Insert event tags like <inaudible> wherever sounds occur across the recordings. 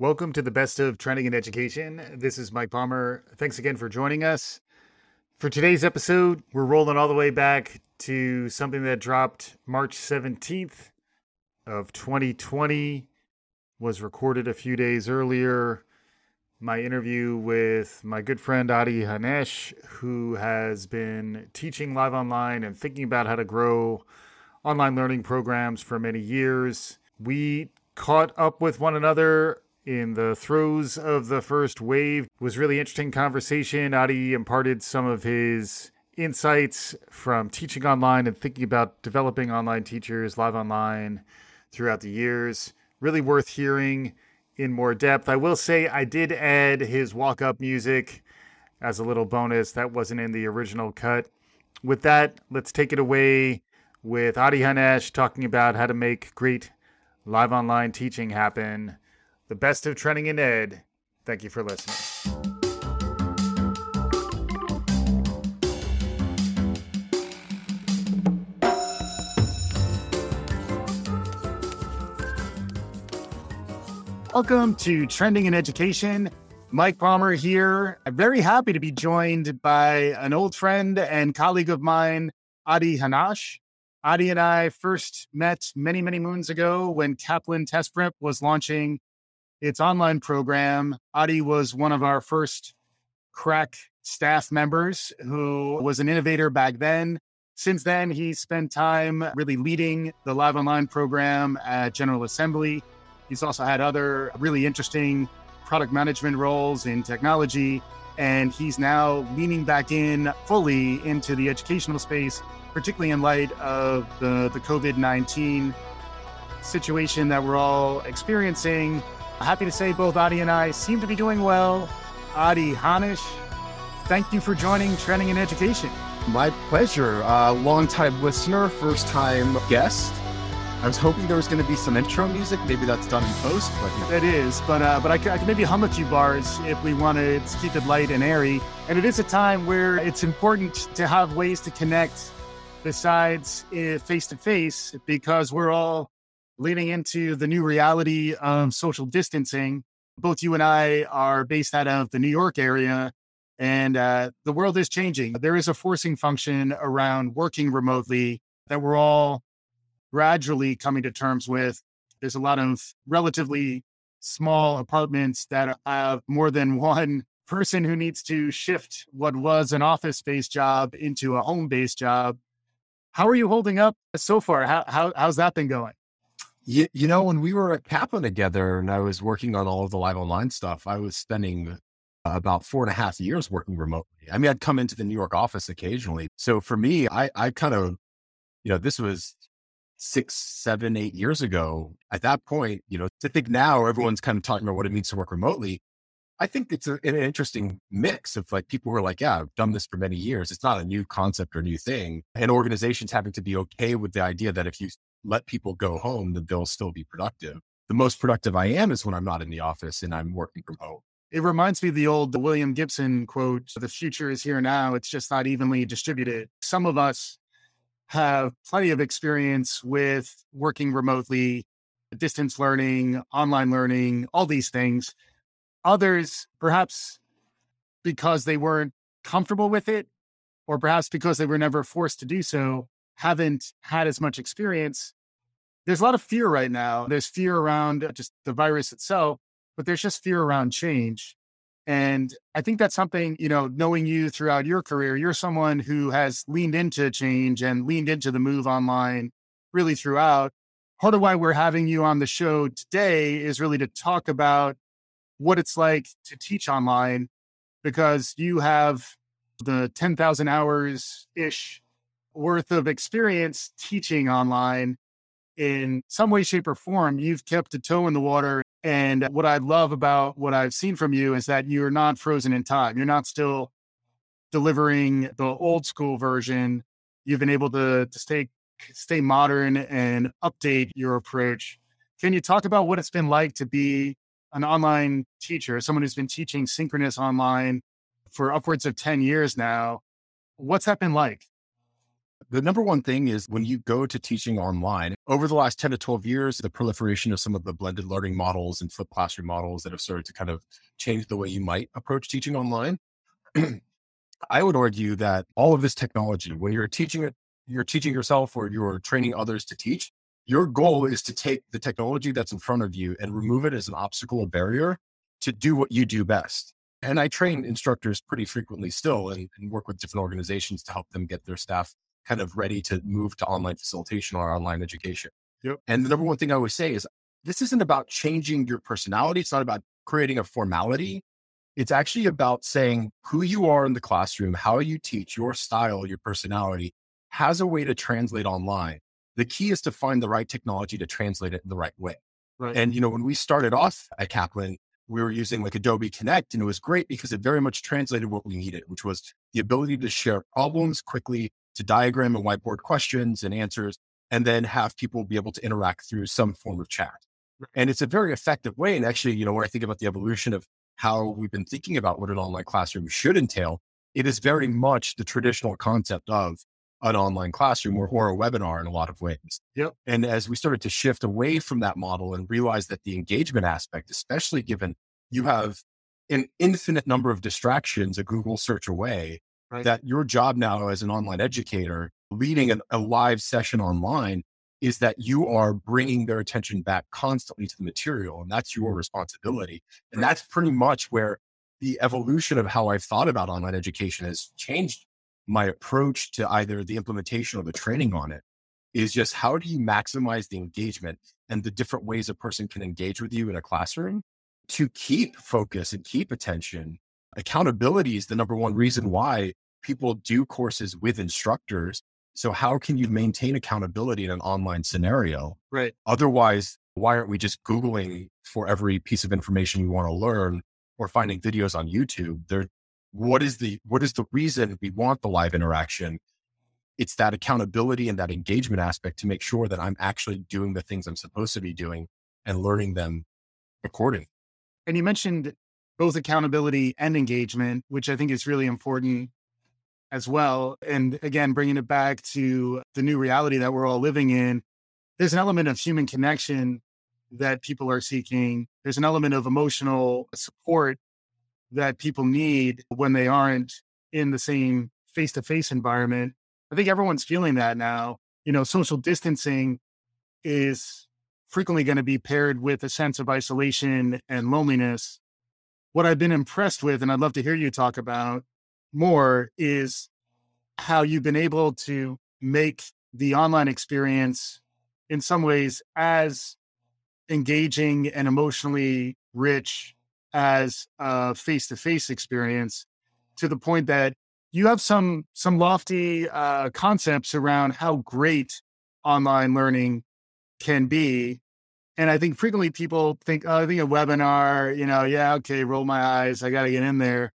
Welcome to the best of trending and education. This is Mike Palmer. Thanks again for joining us. For today's episode, we're rolling all the way back to something that dropped March 17th of 2020 was recorded a few days earlier. My interview with my good friend Adi Hanesh, who has been teaching live online and thinking about how to grow online learning programs for many years. We caught up with one another in the throes of the first wave. It was really interesting conversation. Adi imparted some of his insights from teaching online and thinking about developing online teachers live online throughout the years. Really worth hearing in more depth. I will say I did add his walk up music as a little bonus that wasn't in the original cut. With that, let's take it away with Adi Hanesh talking about how to make great live online teaching happen the best of trending in ed. Thank you for listening. Welcome to Trending in Education. Mike Palmer here. I'm very happy to be joined by an old friend and colleague of mine, Adi Hanash. Adi and I first met many, many moons ago when Kaplan Test Prep was launching its online program. Adi was one of our first crack staff members who was an innovator back then. Since then, he spent time really leading the live online program at General Assembly. He's also had other really interesting product management roles in technology. And he's now leaning back in fully into the educational space, particularly in light of the, the COVID 19 situation that we're all experiencing Happy to say both Adi and I seem to be doing well. Adi Hanish, thank you for joining Trending in Education. My pleasure. Uh, long time listener, first time guest. I was hoping there was going to be some intro music. Maybe that's done in post, but no. it is. But uh, but I, I can maybe hum a few bars if we want to keep it light and airy. And it is a time where it's important to have ways to connect besides face to face because we're all leaning into the new reality of social distancing. Both you and I are based out of the New York area, and uh, the world is changing. There is a forcing function around working remotely that we're all gradually coming to terms with. There's a lot of relatively small apartments that have more than <laughs> one person who needs to shift what was an office based job into a home based job. How are you holding up so far? How, how, how's that been going? You, you know, when we were at Kaplan together and I was working on all of the live online stuff, I was spending uh, about four and a half years working remotely. I mean, I'd come into the New York office occasionally. So for me, I, I kind of, you know, this was six, seven, eight years ago. At that point, you know, to think now everyone's kind of talking about what it means to work remotely. I think it's a, an interesting mix of like people who are like, yeah, I've done this for many years. It's not a new concept or new thing. And organizations having to be okay with the idea that if you let people go home, that they'll still be productive. The most productive I am is when I'm not in the office and I'm working from home. It reminds me of the old William Gibson quote The future is here now. It's just not evenly distributed. Some of us have plenty of experience with working remotely, distance learning, online learning, all these things. Others, perhaps because they weren't comfortable with it, or perhaps because they were never forced to do so, haven't had as much experience. There's a lot of fear right now. There's fear around uh, just the virus itself, but there's just fear around change. And I think that's something, you know, knowing you throughout your career, you're someone who has leaned into change and leaned into the move online really throughout. Part of why we're having you on the show today is really to talk about what it's like to teach online because you have the 10,000 hours ish worth of experience teaching online in some way, shape, or form, you've kept a toe in the water. And what I love about what I've seen from you is that you're not frozen in time. You're not still delivering the old school version. You've been able to, to stay stay modern and update your approach. Can you talk about what it's been like to be an online teacher, someone who's been teaching synchronous online for upwards of 10 years now? What's that been like? The number one thing is when you go to teaching online, over the last 10 to 12 years, the proliferation of some of the blended learning models and flipped classroom models that have started to kind of change the way you might approach teaching online. <clears throat> I would argue that all of this technology, when you're teaching it, you're teaching yourself or you're training others to teach, your goal is to take the technology that's in front of you and remove it as an obstacle or barrier to do what you do best. And I train instructors pretty frequently still and, and, work with different organizations to help them get their staff kind of ready to move to online facilitation or online education. Yep. And the number one thing I always say is this isn't about changing your personality. It's not about creating a formality. It's actually about saying who you are in the classroom, how you teach, your style, your personality has a way to translate online. The key is to find the right technology to translate it in the right way. Right. And, you know, when we started off at Kaplan, we were using like Adobe Connect and it was great because it very much translated what we needed, which was the ability to share problems quickly, to diagram and whiteboard questions and answers, and then have people be able to interact through some form of chat. And it's a very effective way. And actually, you know, when I think about the evolution of how we've been thinking about what an online classroom should entail, it is very much the traditional concept of an online classroom or, or a webinar in a lot of ways. Yep. And as we started to shift away from that model and realize that the engagement aspect, especially given you have an infinite number of distractions a Google search away, right. that your job now as an online educator, leading an, a live session online, is that you are bringing their attention back constantly to the material. And that's your responsibility. And right. that's pretty much where the evolution of how I've thought about online education has changed my approach to either the implementation or the training on it is just how do you maximize the engagement and the different ways a person can engage with you in a classroom to keep focus and keep attention. Accountability is the number one reason why people do courses with instructors. So how can you maintain accountability in an online scenario? Right. Otherwise, why aren't we just Googling for every piece of information we want to learn or finding videos on YouTube? There, what is the what is the reason we want the live interaction it's that accountability and that engagement aspect to make sure that i'm actually doing the things i'm supposed to be doing and learning them according and you mentioned both accountability and engagement which i think is really important as well and again bringing it back to the new reality that we're all living in there's an element of human connection that people are seeking there's an element of emotional support that people need when they aren't in the same face to face environment. I think everyone's feeling that now. You know, social distancing is frequently going to be paired with a sense of isolation and loneliness. What I've been impressed with, and I'd love to hear you talk about more, is how you've been able to make the online experience in some ways as engaging and emotionally rich as a face-to-face experience to the point that you have some some lofty uh, concepts around how great online learning can be and i think frequently people think oh, i think a webinar you know yeah okay roll my eyes i got to get in there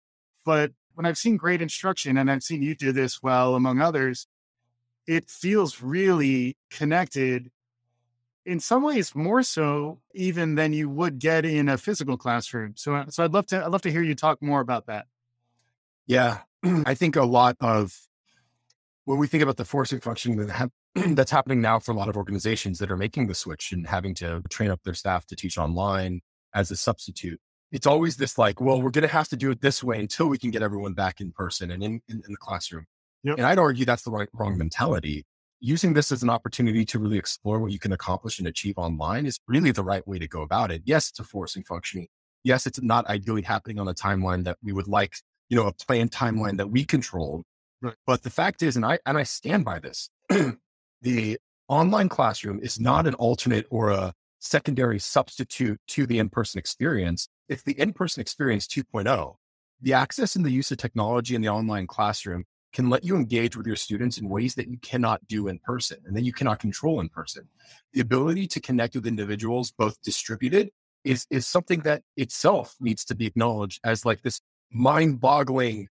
but when i've seen great instruction and i've seen you do this well among others it feels really connected in some ways more so even than you would get in a physical classroom. So, uh, so I'd love to, I'd love to hear you talk more about that. Yeah, <clears throat> I think a lot of when we think about the forcing function that ha- <clears throat> that's happening now for a lot of organizations that are making the switch and having to train up their staff to teach online as a substitute. It's always this like, well, we're going to have to do it this way until we can get everyone back in person and in, in, in the classroom. Yep. And I'd argue that's the right, wrong mentality using this as an opportunity to really explore what you can accomplish and achieve online is really the right way to go about it. Yes, it's a forcing function. Yes, it's not ideally happening on a timeline that we would like, you know, a planned timeline that we control. Right. But the fact is, and I and I stand by this, <clears throat> the online classroom is not an alternate or a secondary substitute to the in-person experience. It's the in-person experience 2.0. The access and the use of technology in the online classroom can let you engage with your students in ways that you cannot do in person and that you cannot control in person. The ability to connect with individuals, both distributed, is, is something that itself needs to be acknowledged as like this mind boggling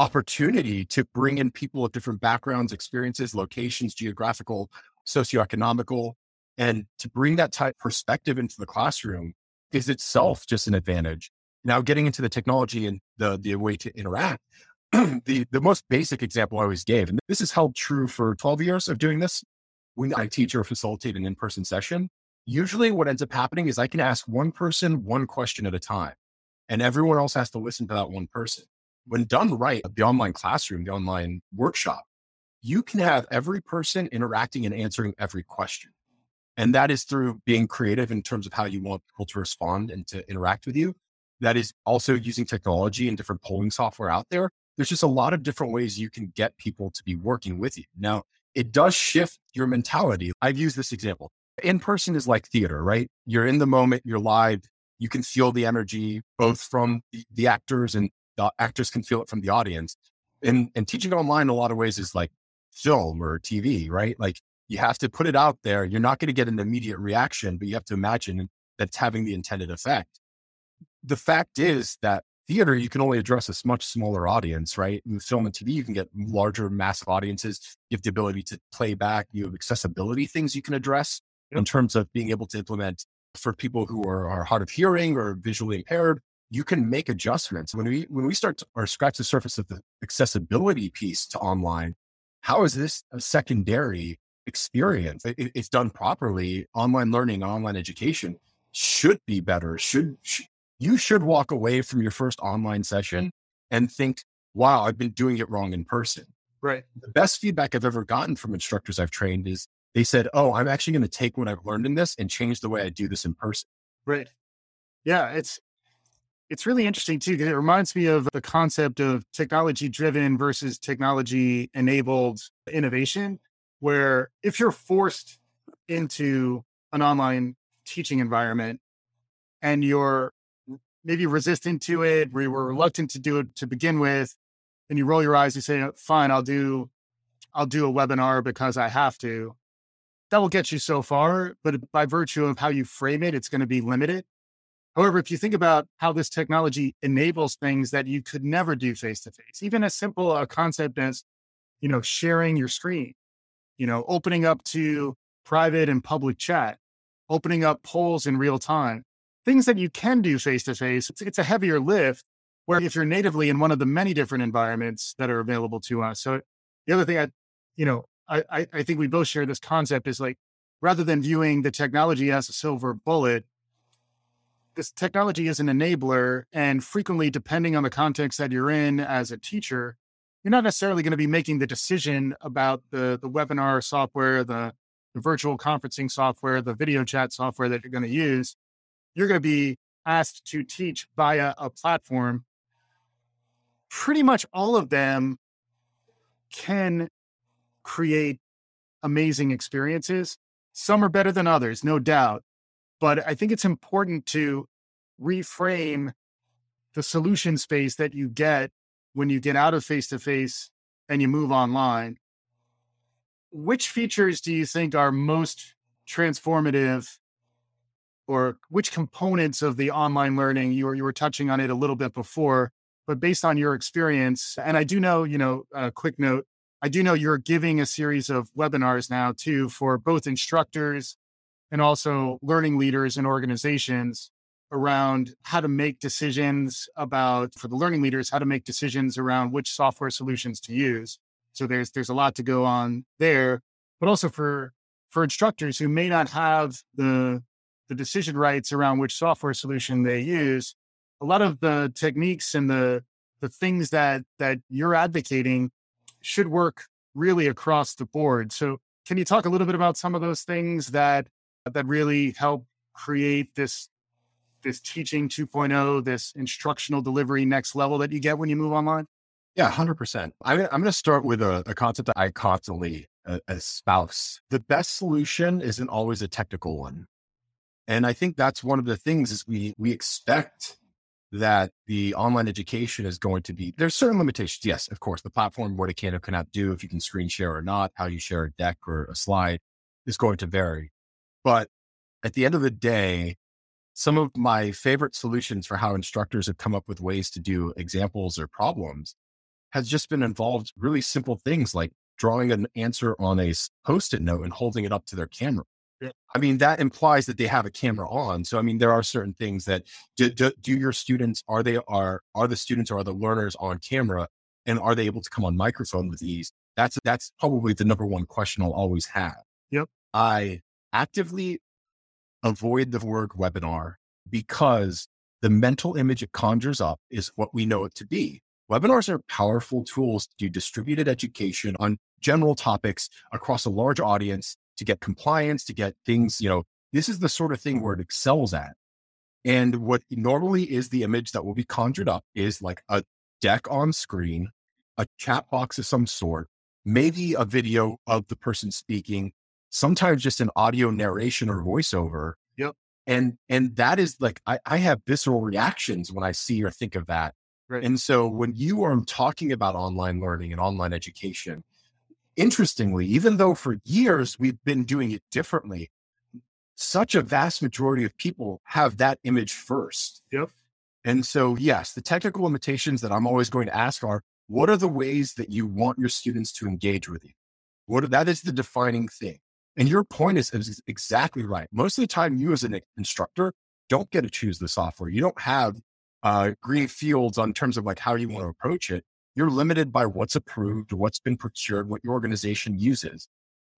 opportunity to bring in people of different backgrounds, experiences, locations, geographical, socioeconomical, and to bring that type perspective into the classroom is itself just an advantage. Now, getting into the technology and the, the way to interact, <clears throat> the, the most basic example I always gave, and this has held true for 12 years of doing this. When I teach or facilitate an in person session, usually what ends up happening is I can ask one person one question at a time, and everyone else has to listen to that one person. When done right, the online classroom, the online workshop, you can have every person interacting and answering every question. And that is through being creative in terms of how you want people to respond and to interact with you. That is also using technology and different polling software out there. There's just a lot of different ways you can get people to be working with you. Now, it does shift your mentality. I've used this example. In person is like theater, right? You're in the moment, you're live, you can feel the energy both from the, actors and the actors can feel it from the audience. And, and teaching online a lot of ways is like film or TV, right? Like you have to put it out there. You're not going to get an immediate reaction, but you have to imagine that it's having the intended effect. The fact is that theater, you can only address a much smaller audience, right? In film and TV, you can get larger, massive audiences. You have the ability to play back. You have accessibility things you can address yep. in terms of being able to implement for people who are, are hard of hearing or visually impaired. You can make adjustments. When we when we start to, or scratch the surface of the accessibility piece to online, how is this a secondary experience? It, it's done properly. Online learning, online education should be better. Should, should you should walk away from your first online session and think, "Wow, I've been doing it wrong in person." Right. The best feedback I've ever gotten from instructors I've trained is they said, "Oh, I'm actually going to take what I've learned in this and change the way I do this in person." Right. Yeah, it's it's really interesting too, because it reminds me of the concept of technology driven versus technology enabled innovation, where if you're forced into an online teaching environment and you're maybe resistant to it, or you were reluctant to do it to begin with, and you roll your eyes, you say, fine, I'll do, I'll do a webinar because I have to. That will get you so far, but by virtue of how you frame it, it's going to be limited. However, if you think about how this technology enables things that you could never do face to face, even as simple a concept as, you know, sharing your screen, you know, opening up to private and public chat, opening up polls in real time, things that you can do face to face. It's a heavier lift where if you're natively in one of the many different environments that are available to us. So the other thing I, you know, I, I think we both share this concept is like, rather than viewing the technology as a silver bullet, this technology is an enabler. And frequently, depending on the context that you're in as a teacher, you're not necessarily going to be making the decision about the, the webinar software, the, the virtual conferencing software, the video chat software that you're going to use. You're going to be asked to teach via a platform. Pretty much all of them can create amazing experiences. Some are better than others, no doubt. But I think it's important to reframe the solution space that you get when you get out of face to face and you move online. Which features do you think are most transformative or which components of the online learning you were, you were touching on it a little bit before, but based on your experience, and I do know, you know, a quick note, I do know you're giving a series of webinars now too for both instructors and also learning leaders and organizations around how to make decisions about for the learning leaders how to make decisions around which software solutions to use. So there's there's a lot to go on there. But also for for instructors who may not have the the decision rights around which software solution they use a lot of the techniques and the the things that that you're advocating should work really across the board. So can you talk a little bit about some of those things that that really help create this this teaching 2.0, this instructional delivery next level that you get when you move online? Yeah, 100%. I'm, I'm going to start with a, a, concept that I constantly uh, espouse. The best solution isn't always a technical one. And I think that's one of the things is we, we expect that the online education is going to be, there's certain limitations. Yes, of course, the platform, what it can or cannot do, if you can screen share or not, how you share a deck or a slide is going to vary. But at the end of the day, some of my favorite solutions for how instructors have come up with ways to do examples or problems has just been involved really simple things like drawing an answer on a post-it note and holding it up to their camera. I mean, that implies that they have a camera on. So, I mean, there are certain things that do, do, do your students, are they, are, are the students or are the learners on camera? And are they able to come on microphone with ease? That's, that's probably the number one question I'll always have. Yep. I actively avoid the word webinar because the mental image it conjures up is what we know it to be. Webinars are powerful tools to do distributed education on general topics across a large audience to get compliance, to get things, you know, this is the sort of thing where it excels at. And what normally is the image that will be conjured up is like a deck on screen, a chat box of some sort, maybe a video of the person speaking, sometimes just an audio narration or voiceover. Yep. And and that is like I, I have visceral reactions when I see or think of that. Right. And so when you are talking about online learning and online education, interestingly, even though for years we've been doing it differently, such a vast majority of people have that image first. Yep. And so, yes, the technical limitations that I'm always going to ask are what are the ways that you want your students to engage with you? What are, that is the defining thing. And your point is, is exactly right. Most of the time, you as an instructor don't get to choose the software. You don't have uh, green fields on terms of like how you want to approach it. You're limited by what's approved, what's been procured, what your organization uses.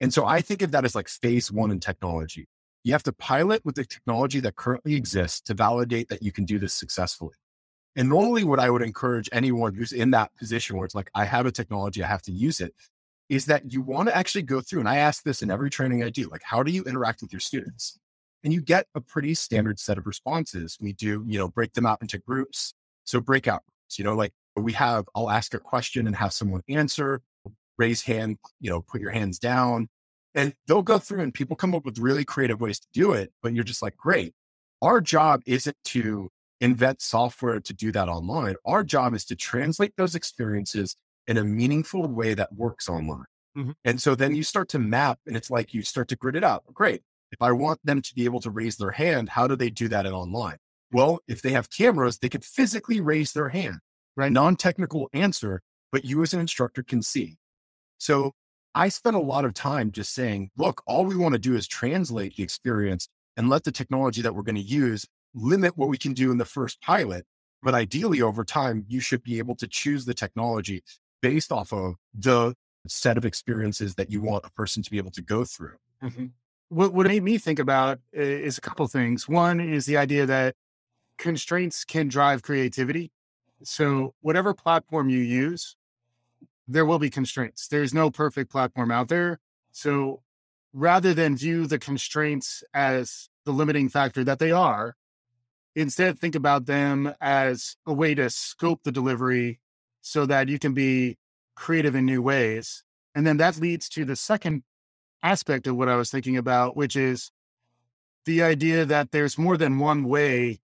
And so I think of that as like phase one in technology. You have to pilot with the technology that currently exists to validate that you can do this successfully. And normally, what I would encourage anyone who's in that position where it's like, I have a technology, I have to use it, is that you want to actually go through. And I ask this in every training I do like, how do you interact with your students? And you get a pretty standard set of responses. We do, you know, break them out into groups. So breakout groups, you know, like we have, I'll ask a question and have someone answer, raise hand, you know, put your hands down. And they'll go through and people come up with really creative ways to do it. But you're just like, great. Our job isn't to invent software to do that online. Our job is to translate those experiences in a meaningful way that works online. Mhm. And so then you start to map and it's like you start to grid it out. Great. If I want them to be able to raise their hand, how do they do that in online? Well, if they have cameras, they could physically raise their hand, right? Non technical answer, but you as an instructor can see. So I spent a lot of time just saying, look, all we want to do is translate the experience and let the technology that we're going to use limit what we can do in the first pilot. But ideally, over time, you should be able to choose the technology based off of the set of experiences that you want a person to be able to go through. Mm-hmm. What, what made me think about is a couple things. One is the idea that constraints can drive creativity. So, whatever platform you use, there will be constraints. There's no perfect platform out there. So, rather than view the constraints as the limiting factor that they are, instead think about them as a way to scope the delivery so that you can be creative in new ways. And then that leads to the second aspect of what I was thinking about, which is the idea that there's more than one way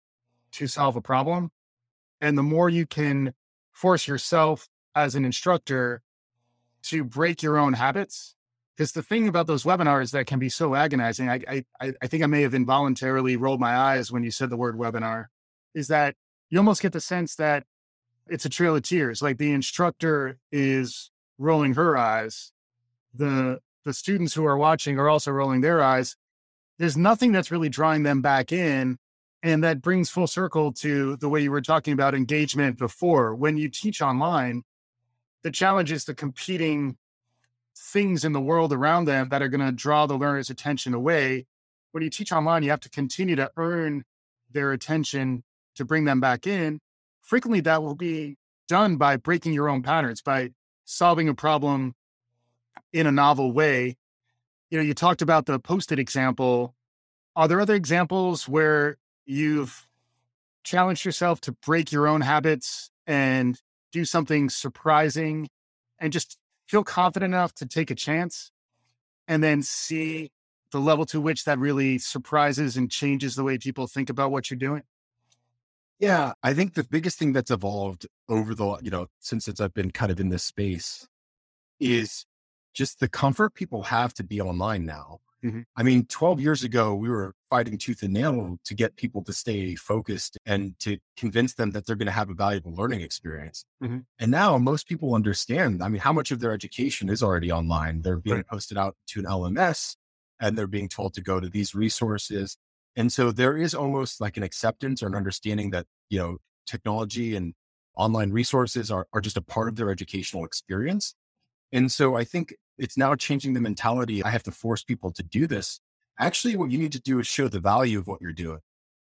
to solve a problem. And the more you can force yourself as an instructor to break your own habits, because the thing about those webinars that can be so agonizing, I, I, I think I may have involuntarily rolled my eyes when you said the word webinar, is that you almost get the sense that it's a trail of tears. Like the instructor is rolling her eyes, the the students who are watching are also rolling their eyes. There's nothing that's really drawing them back in. And that brings full circle to the way you were talking about engagement before. When you teach online, the challenge is the competing things in the world around them that are going to draw the learner's attention away. When you teach online, you have to continue to earn their attention to bring them back in. Frequently, that will be done by breaking your own patterns, by solving a problem in a novel way. You know, you talked about the post it example. Are there other examples where you've challenged yourself to break your own habits and do something surprising and just feel confident enough to take a chance and then see the level to which that really surprises and changes the way people think about what you're doing? Yeah, I think the biggest thing that's evolved over the, you know, since since I've been kind of in this space is just the comfort people have to be online now. Mhm. I mean, 12 years ago, we were fighting tooth and nail to get people to stay focused and to convince them that they're going to have a valuable learning experience. Mhm. And now most people understand, I mean, how much of their education is already online. They're being Right. posted out to an LMS and they're being told to go to these resources. And so there is almost like an acceptance or an understanding that, you know, technology and online resources are, are just a part of their educational experience. And so I think it's now changing the mentality. I have to force people to do this. Actually, what you need to do is show the value of what you're doing.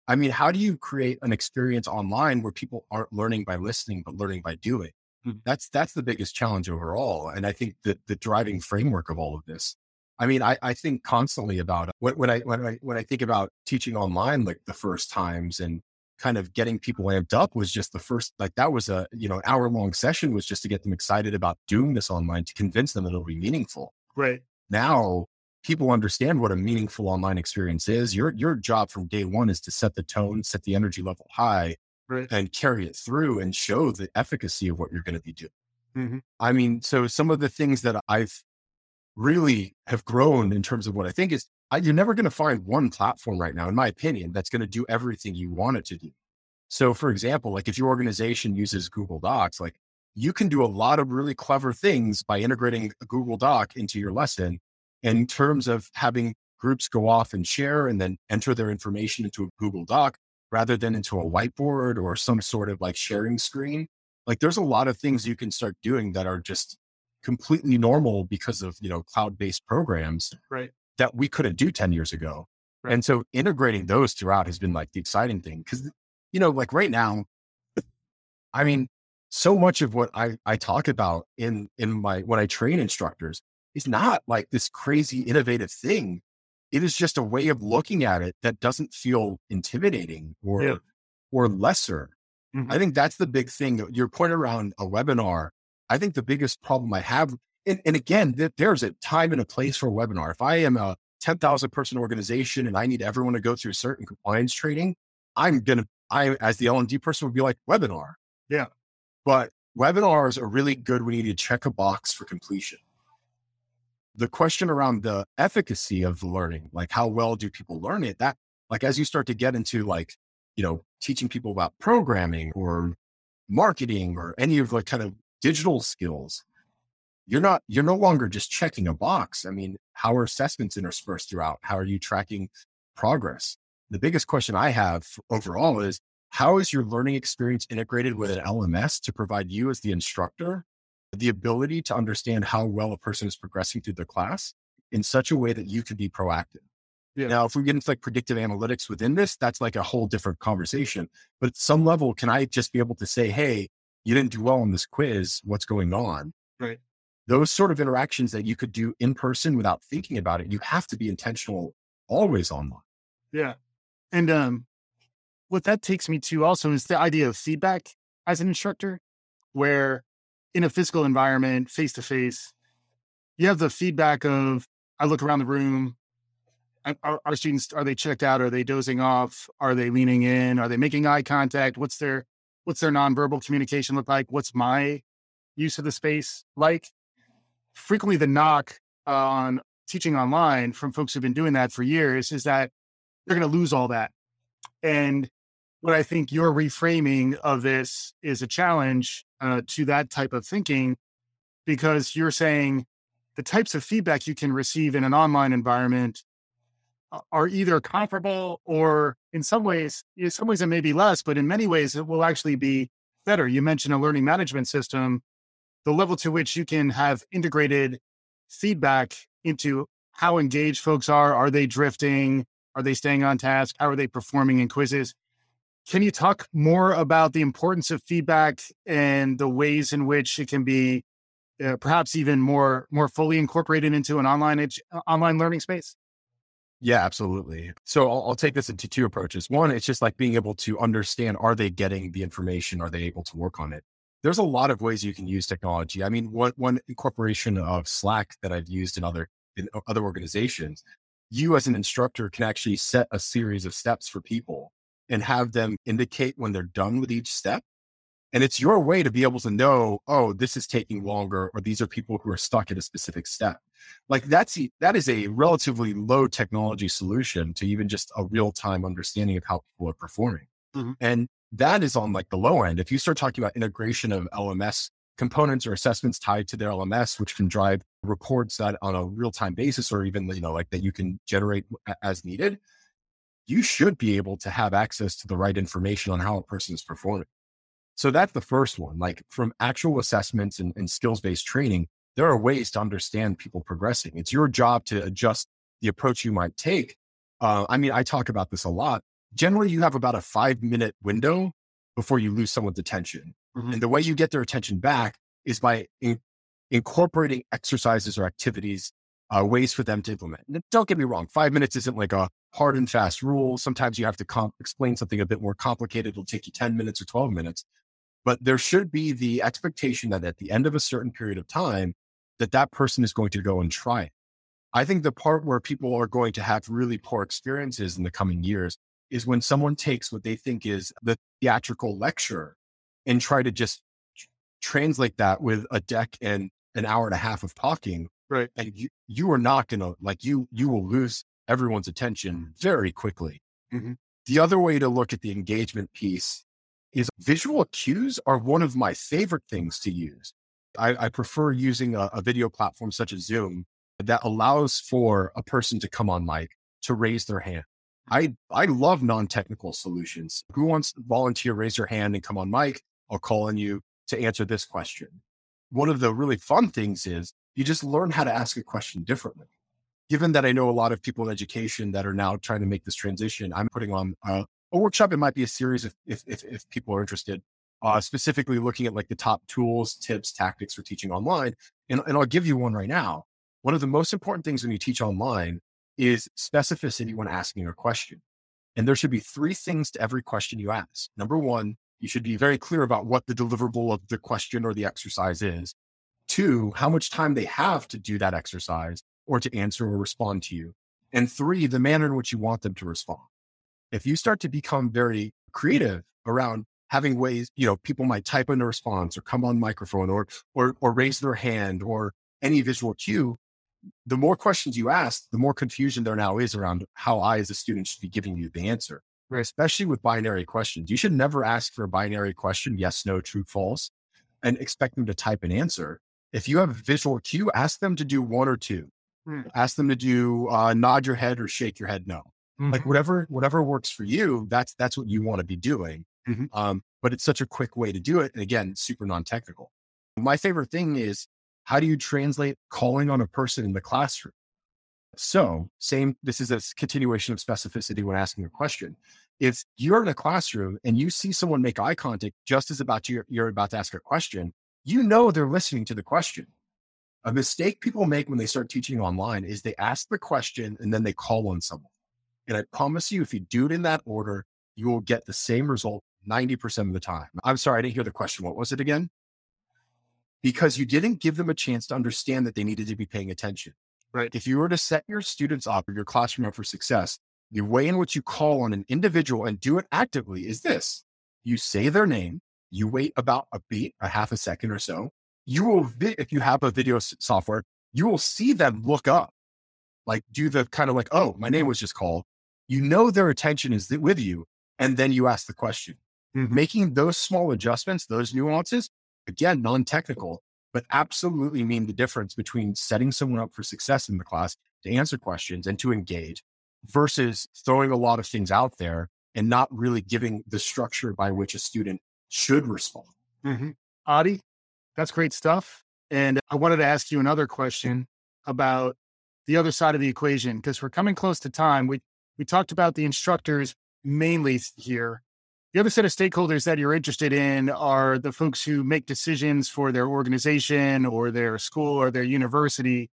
I mean, how do you create an experience online where people aren't learning by listening, but learning by doing? Mm-hmm. That's that's the biggest challenge overall. And I think that the driving framework of all of this. I mean, I, I think constantly about when, when I when I when I think about teaching online like the first times and kind of getting people amped up was just the first like that was a you know an hour long session was just to get them excited about doing this online to convince them that it'll be meaningful. Right. Now people understand what a meaningful online experience is. Your your job from day one is to set the tone, set the energy level high, right. and carry it through and show the efficacy of what you're going to be doing. Mm-hmm. I mean, so some of the things that I've really have grown in terms of what I think is I, you're never going to find one platform right now, in my opinion, that's going to do everything you want it to do. So, for example, like if your organization uses Google Docs, like you can do a lot of really clever things by integrating a Google Doc into your lesson in terms of having groups go off and share and then enter their information into a Google Doc rather than into a whiteboard or some sort of like sharing screen. Like there's a lot of things you can start doing that are just completely normal because of, you know, cloud-based programs right. that we couldn't do 10 years ago. Right. And so integrating those throughout has been like the exciting thing. Cause, you know, like right now, I mean, so much of what I, I talk about in, in my, when I train instructors is not like this crazy innovative thing. It is just a way of looking at it that doesn't feel intimidating or yeah. or lesser. Mm-hmm. I think that's the big thing. Your point around a webinar. I think the biggest problem I have, and, and again, th- there's a time and a place for a webinar. If I am a 10,000 person organization and I need everyone to go through certain compliance training, I'm going to, I, as the L&D person would be like webinar. Yeah. But webinars are really good when you need to check a box for completion the question around the efficacy of the learning, like how well do people learn it? That, like, as you start to get into like, you know, teaching people about programming or marketing or any of the kind of digital skills, you're not, you're no longer just checking a box. I mean, how are assessments interspersed throughout? How are you tracking progress? The biggest question I have overall is how is your learning experience integrated with an LMS to provide you as the instructor the ability to understand how well a person is progressing through the class in such a way that you can be proactive. Yeah. Now, if we get into like predictive analytics within this, that's like a whole different conversation. But at some level, can I just be able to say, hey, you didn't do well on this quiz. What's going on? Right. Those sort of interactions that you could do in person without thinking about it, you have to be intentional always online. Yeah. And um, what that takes me to also is the idea of feedback as an instructor, where in a physical environment, face to face, you have the feedback of I look around the room. Are, are, students are they checked out? Are they dozing off? Are they leaning in? Are they making eye contact? What's their what's their nonverbal communication look like? What's my use of the space like? Frequently, the knock on teaching online from folks who've been doing that for years is that they're going to lose all that. And what I think your reframing of this is a challenge uh, to that type of thinking because you're saying the types of feedback you can receive in an online environment are either comparable or in some ways, in some ways it may be less, but in many ways it will actually be better. You mentioned a learning management system, the level to which you can have integrated feedback into how engaged folks are. Are they drifting? Are they staying on task? How are they performing in quizzes? Can you talk more about the importance of feedback and the ways in which it can be uh, perhaps even more more fully incorporated into an online ed- uh, online learning space? Yeah, absolutely. So I'll, I'll, take this into two approaches. One, it's just like being able to understand: are they getting the information? Are they able to work on it? There's a lot of ways you can use technology. I mean, one one incorporation of Slack that I've used in other in other organizations, you as an instructor can actually set a series of steps for people and have them indicate when they're done with each step. And it's your way to be able to know, oh, this is taking longer, or these are people who are stuck at a specific step. Like that's that is a relatively low technology solution to even just a real time understanding of how people are performing. Mm-hmm. And that is on like the low end. If you start talking about integration of LMS components or assessments tied to their LMS, which can drive reports that on a real time basis, or even you know like that you can generate as needed, you should be able to have access to the right information on how a person is performing. So that's the first one. Like from actual assessments and, and skills based training, there are ways to understand people progressing. It's your job to adjust the approach you might take. Uh, I mean, I talk about this a lot. Generally, you have about a five minute window before you lose someone's attention. Mm-hmm. And the way you get their attention back is by in- incorporating exercises or activities, uh, ways for them to implement. And don't get me wrong, five minutes isn't like a hard and fast rule. Sometimes you have to comp- explain something a bit more complicated. It'll take you 10 minutes or 12 minutes. But there should be the expectation that at the end of a certain period of time, that that person is going to go and try it. I think the part where people are going to have really poor experiences in the coming years is when someone takes what they think is the theatrical lecture and try to just translate that with a deck and an hour and a half of talking. Right. And you, you are not going to like you, you will lose everyone's attention very quickly. Mm-hmm. The other way to look at the engagement piece is visual cues are one of my favorite things to use. I, I prefer using a, a video platform such as Zoom that allows for a person to come on mic to raise their hand. I, I love non-technical solutions. Who wants to volunteer, raise your hand and come on mic? I'll call on you to answer this question. One of the really fun things is you just learn how to ask a question differently. Given that I know a lot of people in education that are now trying to make this transition, I'm putting on a, a workshop. It might be a series if, if, if, if people are interested, uh, specifically looking at like the top tools, tips, tactics for teaching online. And, and I'll give you one right now. One of the most important things when you teach online is specificity when asking a question. And there should be three things to every question you ask. Number one, you should be very clear about what the deliverable of the question or the exercise is. Two, how much time they have to do that exercise or to answer or respond to you. And three, the manner in which you want them to respond. If you start to become very creative around having ways, you know, people might type in a response or come on microphone or or or raise their hand or any visual cue, the more questions you ask, the more confusion there now is around how I, as a student, should be giving you the answer right? especially with binary questions. You should never ask for a binary question, yes, no, true, false, and expect them to type an answer. If you have a visual cue, ask them to do one or two. Hmm. Ask them to do uh, nod your head or shake your head no. Mm-hmm. Like whatever whatever works for you, that's that's what you want to be doing. Mm-hmm. Um, but it's such a quick way to do it. And again, super non-technical. My favorite thing is how do you translate calling on a person in the classroom? So, same, this is a continuation of specificity when asking a question. If you're in a classroom and you see someone make eye contact just as about you, you're about to ask a question, you know they're listening to the question. A mistake people make when they start teaching online is they ask the question and then they call on someone. And I promise you, if you do it in that order, you will get the same result 90% of the time. I'm sorry, I didn't hear the question. What was it again? Because you didn't give them a chance to understand that they needed to be paying attention. Right. If you were to set your students up or your classroom up for success, the way in which you call on an individual and do it actively is this you say their name, you wait about a beat, a half a second or so. You will, vi- if you have a video software, you will see them look up, like do the kind of like, oh, my name was just called. You know their attention is with you. And then you ask the question. Mm-hmm. Making those small adjustments, those nuances, again, non technical, but absolutely mean the difference between setting someone up for success in the class to answer questions and to engage versus throwing a lot of things out there and not really giving the structure by which a student should respond. Mm-hmm. Adi, that's great stuff. And I wanted to ask you another question about the other side of the equation because we're coming close to time. We we talked about the instructors mainly here, the other set of stakeholders that you're interested in are the folks who make decisions for their organization or their school or their university.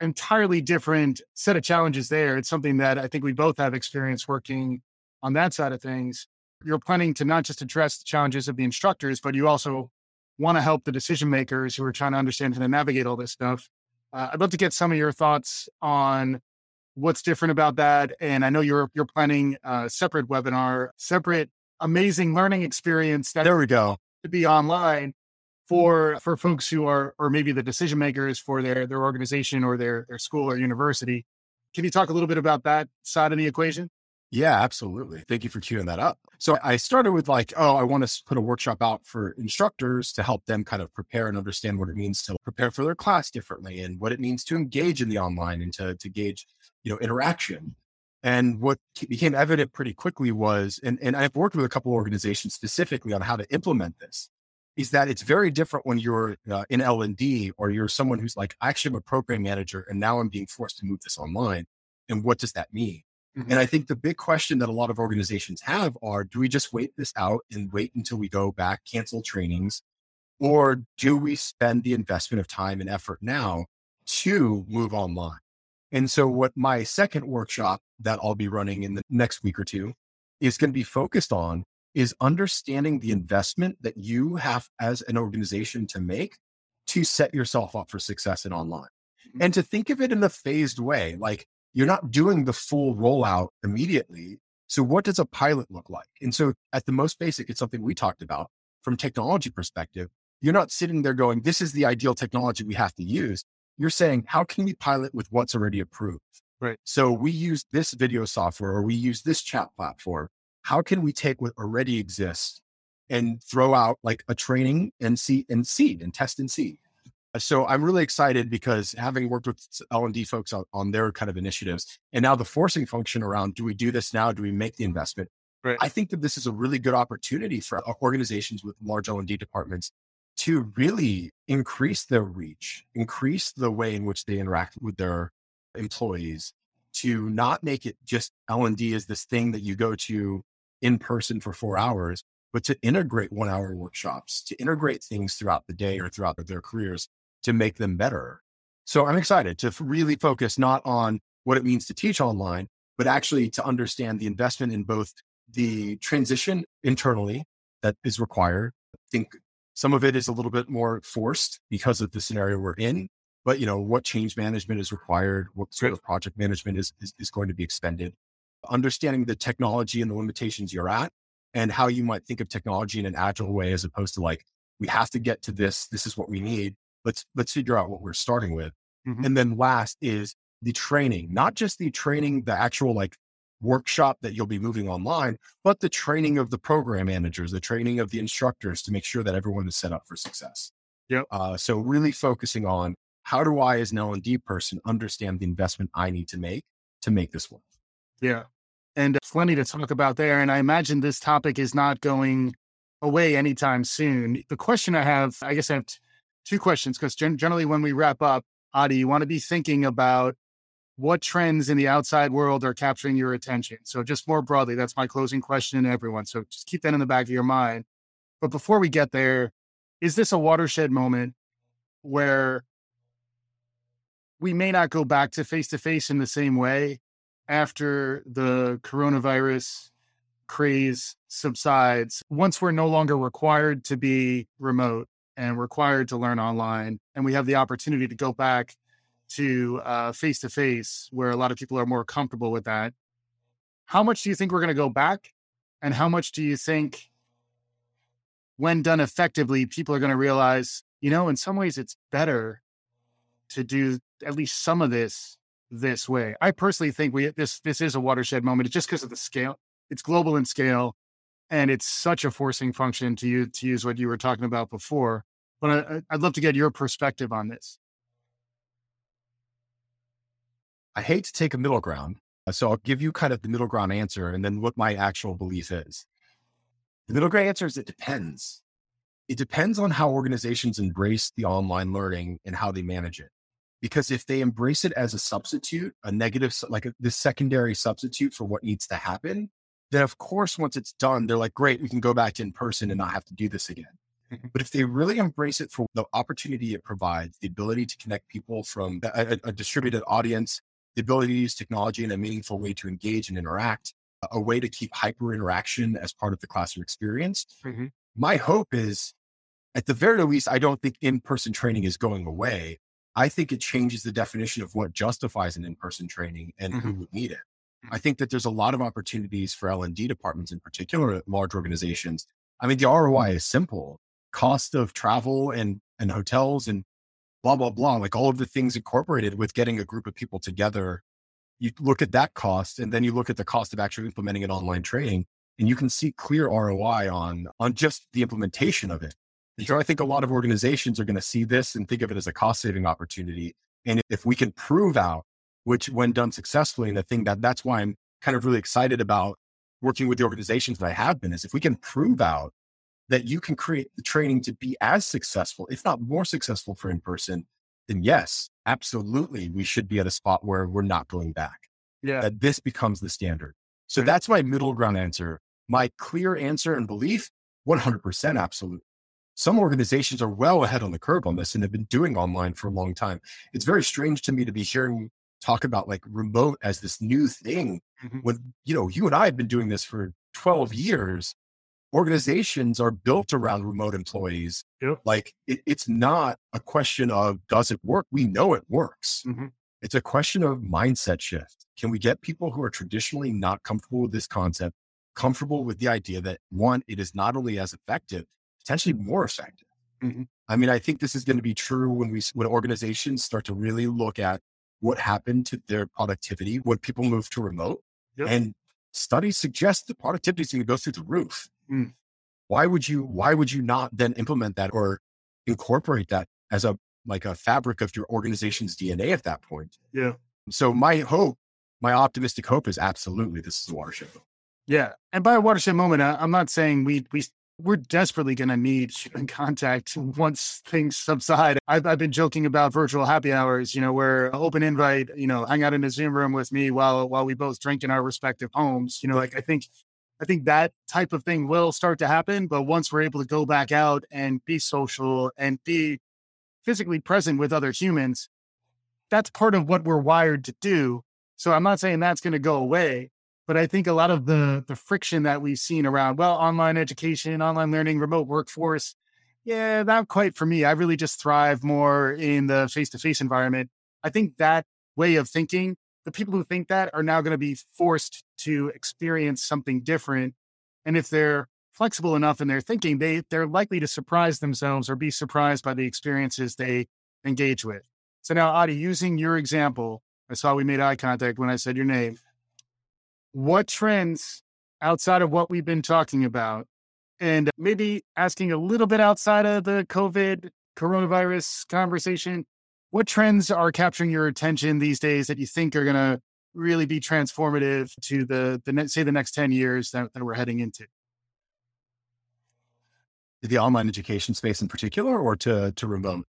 Entirely different set of challenges there. It's something that I think we both have experience working on that side of things. You're planning to not just address the challenges of the instructors, but you also want to help the decision makers who are trying to understand how to navigate all this stuff. Uh, I'd love to get some of your thoughts on what's different about that. And I know you're you're planning a separate webinar, separate amazing learning experience that there we go to be online mm-hmm. for for folks who are or maybe the decision makers for their their organization or their their school or university. Can you talk a little bit about that side of the equation? Yeah, absolutely. Thank you for queuing that up. So I started with like, oh, I want to put a workshop out for instructors to help them kind of prepare and understand what it means to prepare for their class differently and what it means to engage in the online and to, to gauge you know, interaction. And what became evident pretty quickly was, and, and I've worked with a couple organizations specifically on how to implement this, is that it's very different when you're uh, in L&D or you're someone who's like, actually am a program manager and now I'm being forced to move this online. And what does that mean? Mm-hmm. And I think the big question that a lot of organizations have are, do we just wait this out and wait until we go back, cancel trainings? Or do we spend the investment of time and effort now to move online? And so, what my second workshop that I'll be running in the next week or two is going to be focused on is understanding the investment that you have as an organization to make to set yourself up for success in online mm-hmm. and to think of it in a phased way. Like you're not doing the full rollout immediately. So, what does a pilot look like? And so, at the most basic, it's something we talked about from technology perspective. You're not sitting there going, this is the ideal technology we have to use you're saying, how can we pilot with what's already approved? Right. So we use this video software or we use this chat platform. How can we take what already exists and throw out like a training and see and seed and test and see? Uh, so I'm really excited because having worked with L&D folks on, on their kind of initiatives and now the forcing function around, do we do this now? Do we make the investment? Right. I think that this is a really good opportunity for organizations with large L&D departments to really increase their reach, increase the way in which they interact with their employees, to not make it just L&D is this thing that you go to in person for four hours, but to integrate one hour workshops, to integrate things throughout the day or throughout their careers to make them better. So I'm excited to really focus not on what it means to teach online, but actually to understand the investment in both the transition internally that is required. I think some of it is a little bit more forced because of the scenario we're in. But you know what change management is required, what sort of project management is, is, is going to be expended, understanding the technology and the limitations you're at, and how you might think of technology in an agile way as opposed to like we have to get to this. This is what we need. Let's let's figure out what we're starting with. Mm-hmm. And then last is the training, not just the training, the actual like workshop that you'll be moving online, but the training of the program managers, the training of the instructors to make sure that everyone is set up for success. Yeah. Uh, so really focusing on how do I, as an L and D person, understand the investment I need to make to make this work. Yeah, and plenty to talk about there. And I imagine this topic is not going away anytime soon. The question I have, I guess I have t- two questions because gen- generally when we wrap up, Adi, you want to be thinking about what trends in the outside world are capturing your attention? So, just more broadly, that's my closing question to everyone. So, just keep that in the back of your mind. But before we get there, is this a watershed moment where we may not go back to face to face in the same way after the coronavirus craze subsides? Once we're no longer required to be remote and required to learn online, and we have the opportunity to go back to face to face, where a lot of people are more comfortable with that. How much do you think we're going to go back? And how much do you think, when done effectively, people are going to realize, you know, in some ways it's better to do at least some of this this way. I personally think we this this is a watershed moment. It's just because of the scale. It's global in scale, and it's such a forcing function to use to use what you were talking about before. But I, I'd love to get your perspective on this. I hate to take a middle ground. Uh, so I'll give you kind of the middle ground answer and then what my actual belief is. The middle ground answer is it depends. It depends on how organizations embrace the online learning and how they manage it. Because if they embrace it as a substitute, a negative, like a, this secondary substitute for what needs to happen, then of course, once it's done, they're like, great, we can go back to in person and not have to do this again. but if they really embrace it for the opportunity it provides, the ability to connect people from a, a, distributed audience, the ability to use technology in a meaningful way to engage and interact, a way to keep hyper interaction as part of the classroom experience. Mm-hmm. My hope is, at the very least, I don't think in person training is going away. I think it changes the definition of what justifies an in person training and mm-hmm. who would need it. I think that there's a lot of opportunities for L and D departments, in particular, at large organizations. I mean, the ROI mm-hmm. is simple: cost of travel and and hotels and blah, blah, blah, like all of the things incorporated with getting a group of people together. You look at that cost and then you look at the cost of actually implementing an online training and you can see clear ROI on, on just the implementation of it. And so I think a lot of organizations are going to see this and think of it as a cost saving opportunity. And if we can prove out, which when done successfully, and the thing that that's why I'm, kind of really excited about working with the organizations that I have been is if we can prove out that you can create the training to be as successful, if not more successful for in person, then yes, absolutely, we should be at a spot where we're not going back. Yeah. That this becomes the standard. So Right. that's my middle ground answer. My clear answer and belief 100% absolute. Some organizations are well ahead on the curve on this and have been doing online for a long time. It's very strange to me to be hearing talk about like remote as this new thing Mhm. when you know you and I have been doing this for 12 years. Organizations are built around remote employees. Yep. Like it, it's not a question of does it work? We know it works. Mhm. It's a question of mindset shift. Can we get people who are traditionally not comfortable with this concept comfortable with the idea that one, it is not only as effective, potentially more effective. Mhm. I mean, I think this is going to be true when we when organizations start to really look at what happened to their productivity when people move to remote. Yep. And studies suggest the productivity is going to go through the roof. Mm. Why would you why would you not then implement that or incorporate that as a like a fabric of your organization's DNA at that point? Yeah. So my hope, my optimistic hope is absolutely this is a watershed. moment. Yeah. And by a watershed moment, I, I'm not saying we, we, we're desperately going to need <laughs> human contact once things subside. I've, I've been joking about virtual happy hours, you know, where open invite, you know, hang out in a Zoom room with me while, while we both drink in our respective homes. You know, like I think, I think that type of thing will start to happen. But once we're able to go back out and be social and be physically present with other humans, that's part of what we're wired to do. So I'm not saying that's going to go away, but I think a lot of the the friction that we've seen around well, online education, online learning, remote workforce, yeah, not quite for me. I really just thrive more in the face to face environment. I think that way of thinking, the people who think that are now going to be forced to experience something different, and if they're flexible enough in their thinking, they they're likely to surprise themselves or be surprised by the experiences they engage with. So now, Adi, using your example, I saw we made eye contact when I said your name. What trends outside of what we've been talking about, and maybe asking a little bit outside of the COVID coronavirus conversation, what trends are capturing your attention these days that you think are going to really be transformative to the the ne- say the next ten years that, that we're heading into? The online education space in particular or to to remote?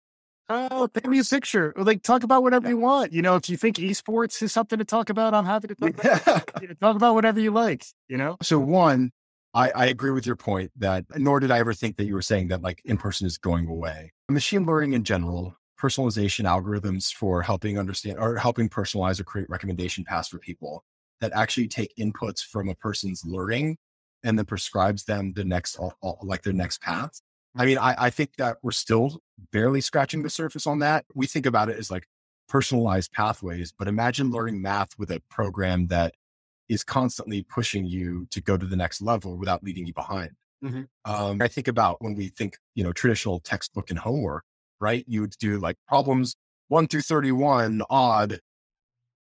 Oh, paint me a picture. Like, talk about whatever you want. You know, if you think esports is something to talk about, I'm happy to talk about, <laughs> you know, talk about whatever you like. You know, So one, I, I agree with your point that uh, nor did I ever think that you were saying that like in person is going away. Machine learning in general, personalization algorithms for helping understand or helping personalize or create recommendation paths for people that actually take inputs from a person's learning and then prescribes them the next all- all- like their next path. I mean, I, I think that we're still barely scratching the surface on that. We think about it as like personalized pathways, but imagine learning math with a program that is constantly pushing you to go to the next level without leaving you behind. Mhm. Um, I think about when we think, you know, traditional textbook and homework, right? You would do like problems one through 31 odd.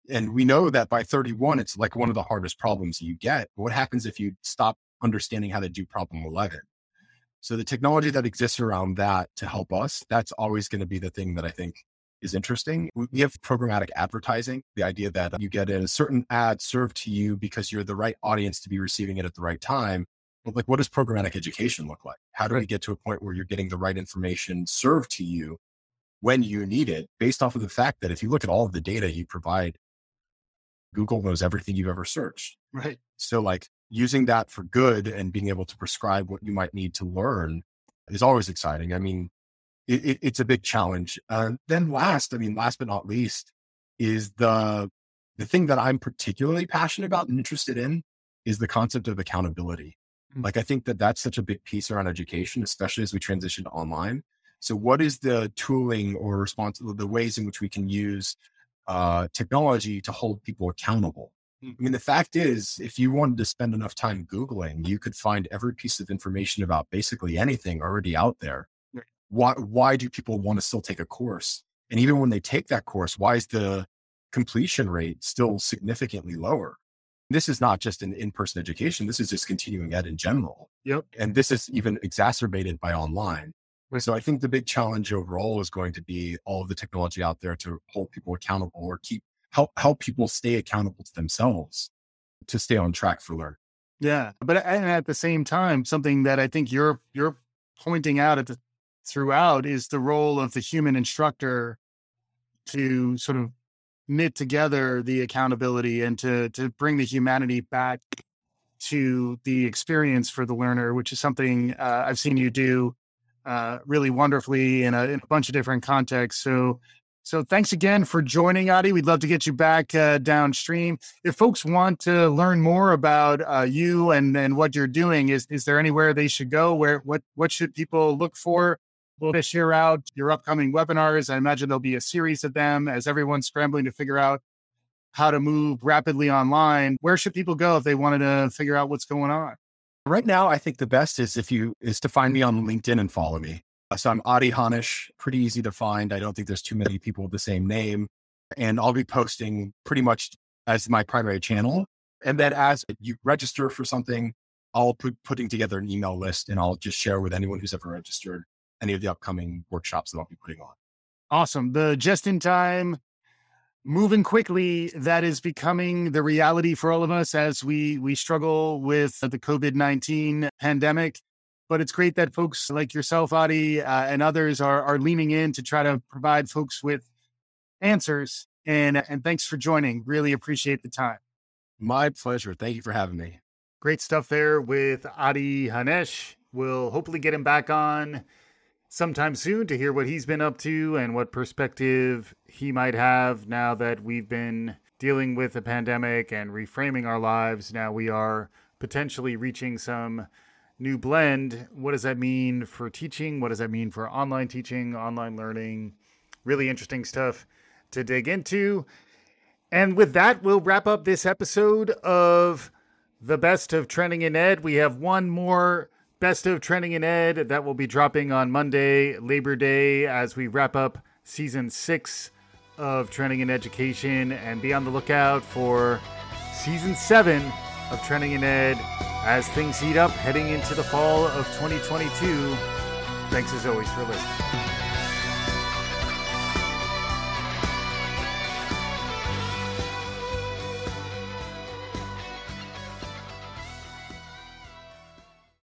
And we know that by 31, it's like one of the hardest problems you get. But what happens if you stop understanding how to do problem 11? So the technology mm-hmm. that exists around that to help us, that's always going to be the thing that I think is interesting. We we have programmatic advertising, the idea that you get a certain ad served to you because you're the right audience to be receiving it at the right time. But like, what does programmatic education look like? How do we get to a point where you're getting the right information served to you when you need it based off of the fact that if you look at all of the data you provide, Google knows everything you've ever searched. right? So like using that for good and being able to prescribe what you might need to learn is always exciting. I mean, it, it, it's a big challenge. Uh, then last, I mean, last but not least, is the the thing that I'm particularly passionate about and interested in is the concept of accountability. Mm. Like I think that that's such a big piece around education, especially as we transition to online. So, what is the tooling or response, the ways in which we can use uh, technology to hold people accountable? I mean, the fact is, if you wanted to spend enough time Googling, you could find every piece of information about basically anything already out there. Why, why do people want to still take a course? And even when they take that course, why is the completion rate still significantly lower? This is not just an in person education, this is just continuing ed in general. Yep. And this is even exacerbated by online. So I think the big challenge overall is going to be all of the technology out there to hold people accountable or keep help help people stay accountable to themselves to stay on track for learn. Yeah, but and at the same time, something that I think you're you're pointing out at the throughout is the role of the human instructor to sort of knit together the accountability and to to bring the humanity back to the experience for the learner, which is something uh, I've seen you do uh, really wonderfully in a, in a bunch of different contexts. So so thanks again for joining, Adi. We'd love to get you back uh, downstream. If folks want to learn more about uh, you and, and what you're doing, is is there anywhere they should go? Where what what should people look for? We'll share out your upcoming webinars. I imagine there'll be a series of them as everyone's scrambling to figure out how to move rapidly online. Where should people go if they wanted to figure out what's going on? Right now, I think the best is if you is to find me on LinkedIn and follow me. Uh, so I'm Adi Hanish, pretty easy to find. I don't think there's too many people with the same name. And I'll be posting pretty much as my primary channel. And then as you register for something, I'll put putting together an email list and I'll just share with anyone who's ever registered any of the upcoming workshops that I'll be putting on. Awesome. The just in time, moving quickly, that is becoming the reality for all of us as we we struggle with the COVID 19 pandemic but it's great that folks like yourself, Adi, uh, and others are are leaning in to try to provide folks with answers. And and thanks for joining. Really appreciate the time. My pleasure. Thank you for having me. Great stuff there with Adi Hanesh. We'll hopefully get him back on sometime soon to hear what he's been up to and what perspective he might have now that we've been dealing with the pandemic and reframing our lives. Now we are potentially reaching some new blend. What does that mean for teaching? What does that mean for online teaching, online learning? Really interesting stuff to dig into. And with that, we'll wrap up this episode of the best of Trending in Ed. We have one more best of Trending in Ed that will be dropping on Monday, Labor Day, as we wrap up season six of Trending in Education. And be on the lookout for season seven of Trending in Ed as things heat up heading into the fall of 2022. Thanks as always for listening.